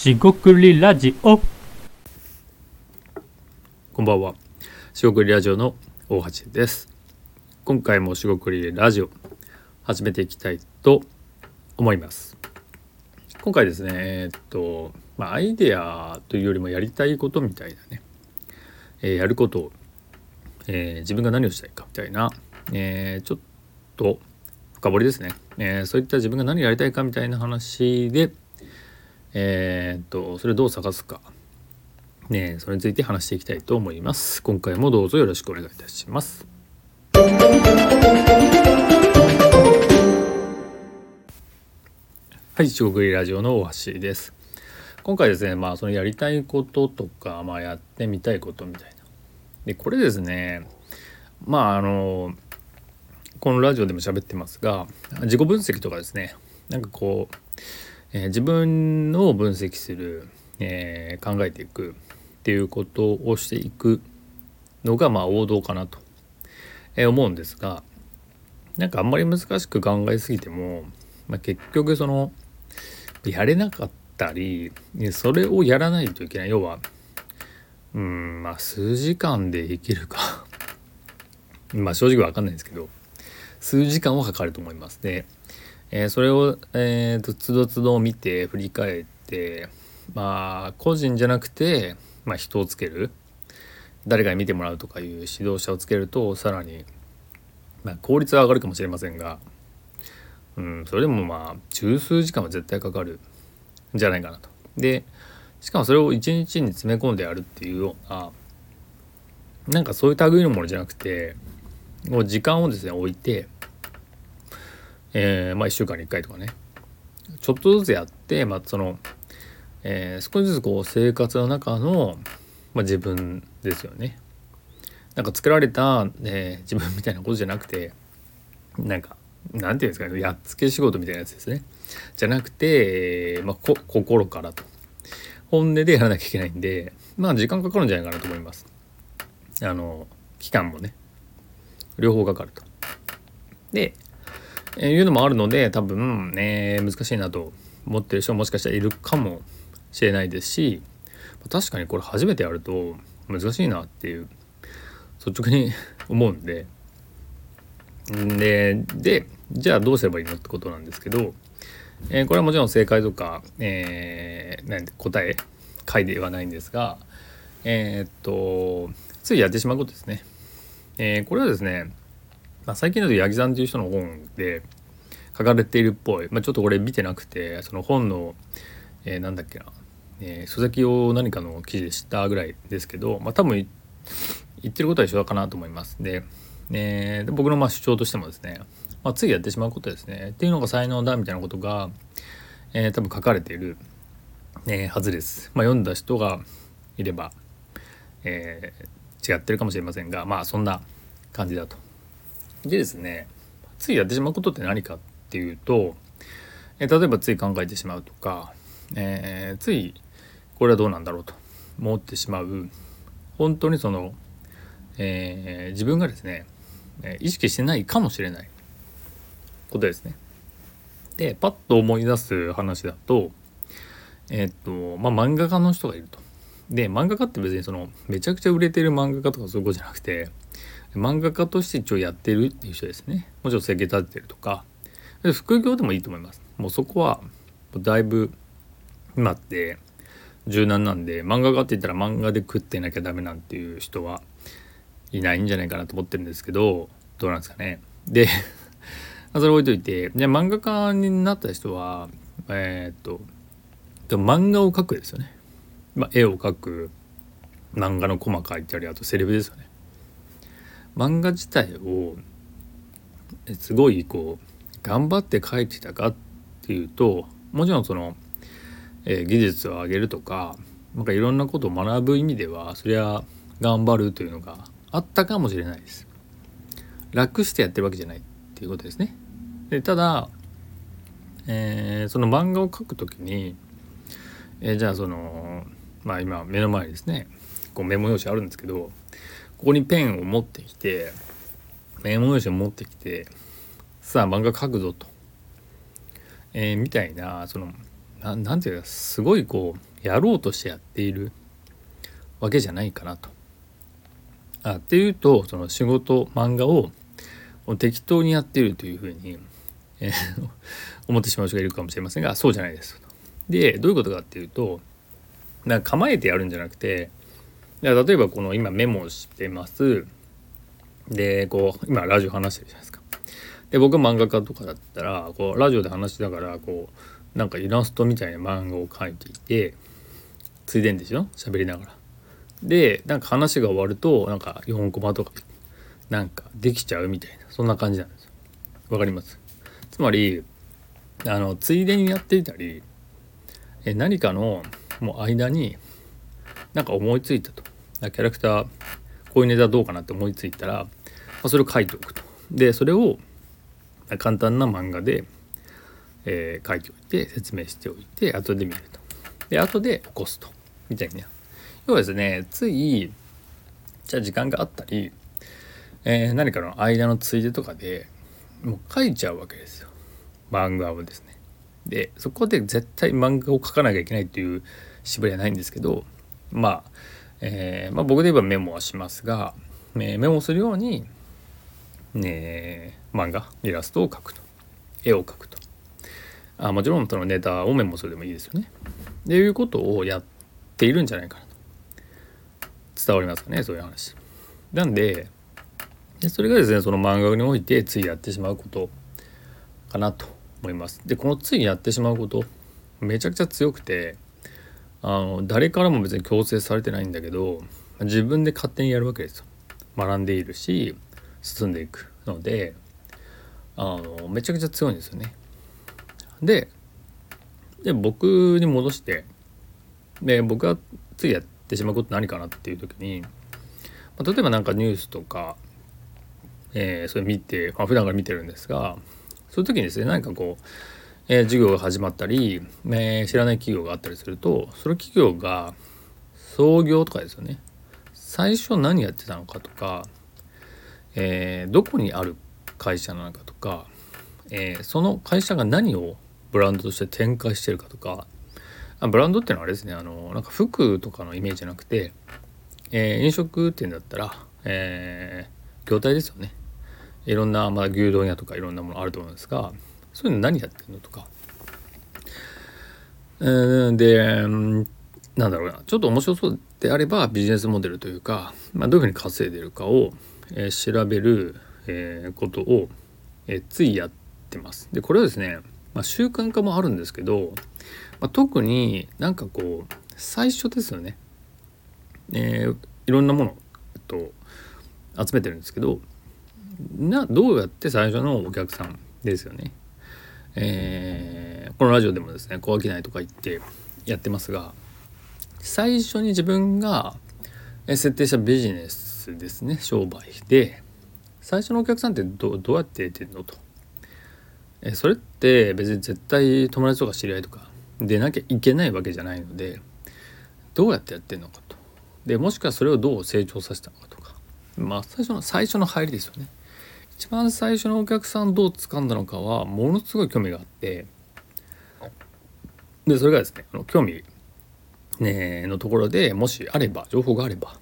しごくりラジオこんばんは。しごくりラジオの大橋です。今回もしごくりラジオ始めていきたいと思います。今回ですね、えーっと、まあ、アイデアというよりもやりたいことみたいなね、えーやることを、えー自分が何をしたいかみたいな、えーちょっと深掘りですね、えーそういった自分が何をやりたいかみたいな話で、えーっと、それどう探すか、ね、それについて話していきたいと思います。今回もどうぞよろしくお願いいたします。はい、四国ラジオの大橋です。今回ですね、まあそのやりたいこととか、まあやってみたいことみたいな。で、これですね、まああの、このラジオでも喋ってますが、自己分析とかですね、なんかこう、えー自分を分析する、えー考えていくっていうことをしていくのがまあ王道かなと、えー思うんですがなんかあんまり難しく考えすぎても、まあ、結局そのやれなかったりそれをやらないといけない。要はうんまあ数時間でできるか。まあ正直わかんないんですけど数時間はかかると思います。で、えーそれを、えーとつどつど見て振り返ってまあ個人じゃなくて、まあ、人をつける誰かに見てもらうとかいう指導者をつけるとさらに、まあ、効率は上がるかもしれませんが、うん、それでもまあ十数時間は絶対かかるんじゃないかなと。でしかもそれを一日に詰め込んでやるっていうようななんかそういう類のものじゃなくてもう時間をですね置いて、えーまあ1週間に1回とかねちょっとずつやって、まあ、その、えー少しずつこう生活の中の、まあ、自分ですよね。なんか作られた、えー自分みたいなことじゃなくてなんかなんていうんですかねやっつけ仕事みたいなやつですね。じゃなくて、えまあ、こ心からと本音でやらなきゃいけないんでまあ時間かかるんじゃないかなと思います。あの期間もね両方かかると。で、えーいうのもあるので多分ね難しいなと思ってる人ももしかしたらいるかもしれないですし確かにこれ初めてやると難しいなっていう率直に思うんでででじゃあどうすればいいのってことなんですけど、えーこれはもちろん正解とか、えーなんて答え回ではないんですがえーっとついやってしまうことですね。えーこれはですねまあ、最近だと八木さんという人の本で書かれているっぽい、まあ、ちょっとこれ見てなくてその本の、えーなんだっけな、えー書籍を何かの記事で知ったぐらいですけど、まあ、多分言ってることは一緒かなと思います。で,、えー僕のまあ主張としてもですね、まあ、ついやってしまうことですねっていうのが才能だみたいなことが、えー多分書かれている、えーはずです。まあ、読んだ人がいれば、えー違ってるかもしれませんがまあそんな感じだと。でですねついやってしまうことって何かっていうと、え例えばつい考えてしまうとか、えーついこれはどうなんだろうと思ってしまう本当にその、えー自分がですね意識してないかもしれないことですね。でパッと思い出す話だとえーっとまあ漫画家の人がいると。で漫画家って別にそのめちゃくちゃ売れてる漫画家とかそういうことじゃなくて漫画家として一応やってるっていう人ですね。もちろん生計立ててるとか。副業でもいいと思います。もうそこはだいぶ今って柔軟なんで漫画家って言ったら漫画で食ってなきゃダメなんていう人はいないんじゃないかなと思ってるんですけどどうなんですかね。で それ置いといてじゃ漫画家になった人はえーっとでも漫画を描くですよね、まあ、絵を描く漫画のコマ描いたりあとセリフですよね。漫画自体をすごいこう頑張って描いてたかっていうともちろんその、えー技術を上げるとかなんかいろんなことを学ぶ意味ではそりゃ頑張るというのがあったかもしれないです。楽してやってるわけじゃないっていうことですね。でただ、えーその漫画を描くときに、えーじゃあそのまあ今目の前にですねこうメモ用紙あるんですけどここにペンを持ってきてメモ用紙を持ってきてさあ漫画描くぞと、えーみたいなそのななんていうかすごいこうやろうとしてやっているわけじゃないかなと。あっていうとその仕事漫画を適当にやっているというふうに、えー、思ってしまう人がいるかもしれませんがそうじゃないですと。でどういうことかっていうとなんか構えてやるんじゃなくて例えばこの今メモしてますでこう今ラジオ話してるじゃないですか。で僕漫画家とかだったらこうラジオで話しながらこうなんかイラストみたいな漫画を描いていてついでんですよ喋りながら。でなんか話が終わるとなんか4コマとかなんかできちゃうみたいなそんな感じなんですよ。わかります？つまりあのついでにやっていたりえ何かのもう間になんか思いついたとキャラクターこういうネタどうかなって思いついたら、まあ、それを書いておくと。でそれを簡単な漫画で、えー、書いておいて説明しておいて後で見ると。で後で起こすと。みたいな。要はですねついじゃあ時間があったり、えー、何かの間のついでとかでもう書いちゃうわけですよ。漫画をですね。でそこで絶対漫画を描かなきゃいけないっていう縛りはないんですけどまあ、えー、まあ、僕で言えばメモはしますが、えー、メモするように、ね、漫画イラストを描くと絵を描くとあもちろんそのネタをメモするでもいいですよね。っていうことをやっているんじゃないかなと伝わりますかねそういう話。なんででそれがですねその漫画においてついやってしまうことかなと思います。でこのついやってしまうことめちゃくちゃ強くてあの誰からも別に強制されてないんだけど自分で勝手にやるわけですよ。学んでいるし進んでいくのであのめちゃくちゃ強いんですよね。でで僕に戻してで僕がついやってしまうこと何かなっていう時に、まあ、例えば何かニュースとか、えー、それ見て、まあ、普段から見てるんですがそういう時にですね何かこう、えー、授業が始まったり、えー、知らない企業があったりするとその企業が創業とかですよね。最初何やってたのかとか、えー、どこにある会社なのかとか、え、その会社が何をブランドとして展開してるかとかブランドっていうのはあれですねあのなんか服とかのイメージじゃなくて、え、飲食店だったら、え、業態ですよね。いろんな、まあ、牛丼屋とかいろんなものあると思うんですがそういうの何やってるのとか。えー、でなんだろうなちょっと面白そうであればビジネスモデルというか、まあ、どういうふうに稼いでるかを、えー、調べる、えー、ことを、えー、ついやってます。でこれはですね、まあ、習慣化もあるんですけど、まあ、特になんかこう最初ですよね、えー、いろんなもの、えっと、集めてるんですけどなどうやって最初のお客さんですよね。えー、このラジオでもですね小商いとか言ってやってますが最初に自分が設定したビジネスですね商売で最初のお客さんってどうやって得てんのと。えそれって別に絶対友達とか知り合いとかでなきゃいけないわけじゃないのでどうやってやってんのかと。でもしくはそれをどう成長させたのかとか。まあ最初の最初の入りですよね。一番最初のお客さんどう掴んだのかはものすごい興味があって。でそれがですねあの興味、ね、のところでもしあれば情報があれば、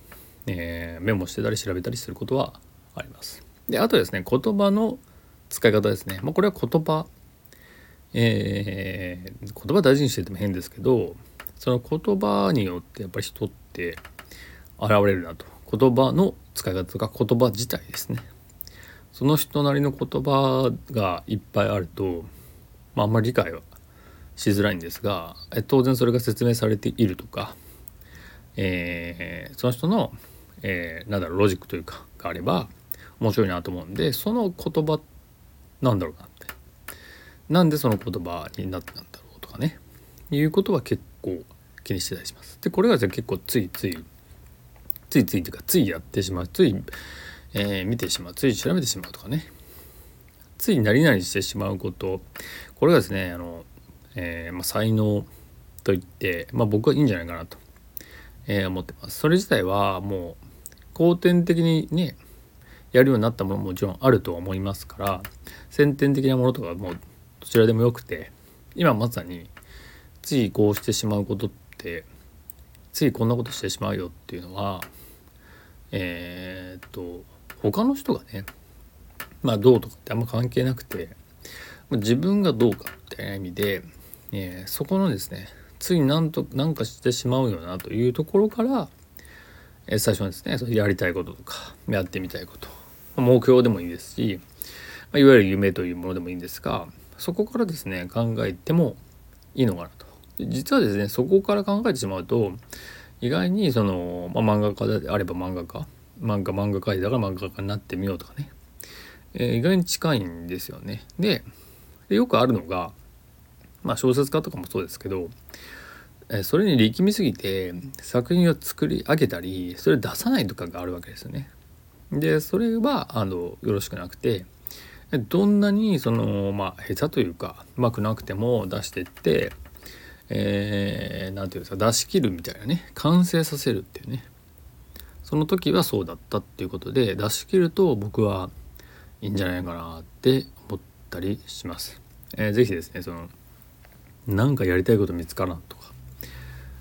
え、メモしてたり調べたりすることはあります。であとですね言葉の使い方ですね、まあ、これは言葉。えー、言葉大事にしてても変ですけどその言葉によってやっぱり人って現れるなと。言葉の使い方とか言葉自体ですね。その人なりの言葉がいっぱいあると、まあ、あんまり理解はしづらいんですが当然それが説明されているとか、えー、その人の、えー、なんだろうロジックというかがあれば面白いなと思うんでその言葉なんだろうなってなんでその言葉になったんだろうとかねいうことは結構気にしてたりします。でこれが結構ついついついついというかついやってしまうついえー、見てしまうつい調べてしまうとかねつい何々してしまうことこれがですねあの、えー、まあ、才能と言って、まあ、僕はいいんじゃないかなと、えー、思ってます。それ自体はもう後天的にねやるようになったものももちろんあると思いますから先天的なものとかもうどちらでもよくて今まさについこうしてしまうことっってついこんなことしてしまうよっていうのはえー、っと他の人がねまあどうとかってあんま関係なくて自分がどうかっていう意味で、えー、そこのですねつい何と何かしてしまうよなというところから、えー、最初はですねそやりたいこととかやってみたいこと目標でもいいですし、まあ、いわゆる夢というものでもいいんですがそこからですね考えてもいいのかなと。実はですねそこから考えてしまうと意外にその、まあ、漫画家であれば漫画家漫画漫画家だから漫画家になってみようとかね、えー、意外に近いんですよね。でよくあるのが、まあ、小説家とかもそうですけど、えー、それに力みすぎて作品を作り上げたりそれ出さないとかがあるわけですよね。でそれはあのよろしくなくてどんなにそのまあ下手というかうまくなくても出してってえー、て言うんですか出し切るみたいなね完成させるっていうねその時はそうだったっていうことで出し切ると僕はいいんじゃないかなって思ったりします。えー、ぜですねそのなんかやりたいこと見つからんとか、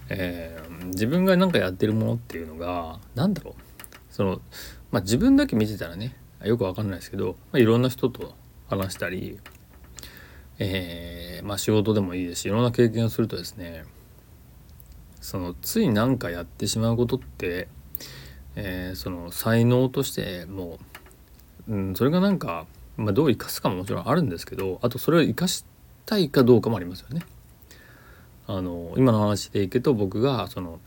えー、自分が何かやってるものっていうのが何だろうそのまあ自分だけ見てたらねよくわかんないですけど、まあ、いろんな人と話したり、えー、まあ仕事でもいいですしいろんな経験をするとですねそのつい何かやってしまうことって、えー、その才能としてもう、うん、それがなんか、まあ、どう生かすかももちろんあるんですけどあとそれを生かしたいかどうかもありますよね。あの今の話でいくと僕がその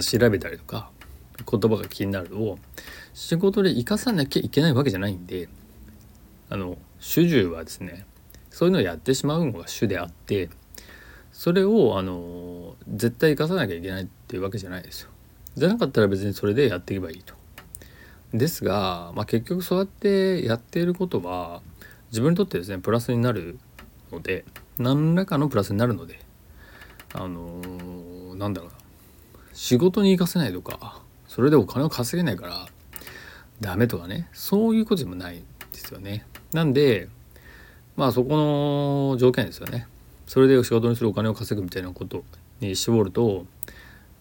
調べたりとか言葉が気になるを仕事で生かさなきゃいけないわけじゃないんであの主従はですねそういうのをやってしまうのが主であってそれをあの絶対生かさなきゃいけないっていうわけじゃないですよ。じゃなかったら別にそれでやっていけばいいと。ですが、まあ、結局そうやってやっていることは自分にとってですねプラスになるので何らかのプラスになるのであのー、なんだろうな仕事に生かせないとかそれでお金を稼げないからダメとかねそういうことでもないんですよね。なんでまあそこの条件ですよね。それで仕事にするお金を稼ぐみたいなことに絞ると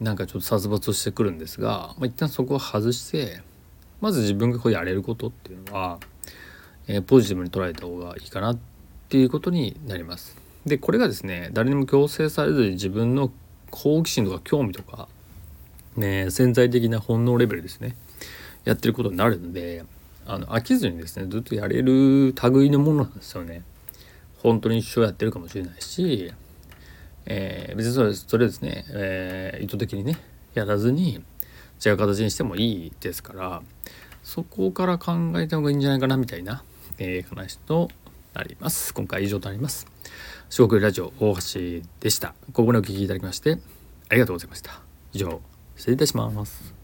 なんかちょっと殺伐してくるんですが、まあ、一旦そこを外してまず自分がこうやれることっていうのは、えー、ポジティブに捉えた方がいいかなっていうことになります。でこれがですね誰にも強制されずに自分の好奇心とか興味とか、ね、潜在的な本能レベルですねやってることになるのであの飽きずにですねずっとやれる類のものなんですよね。本当に一生やってるかもしれないし、えー、別にそれそれですね、えー、意図的にねやらずに違う形にしてもいいですからそこから考えた方がいいんじゃないかなみたいな、えー、話となります。今回以上となります。四国ラジオ大橋でした。ここまでお聴きいただきましてありがとうございました。以上失礼いたします。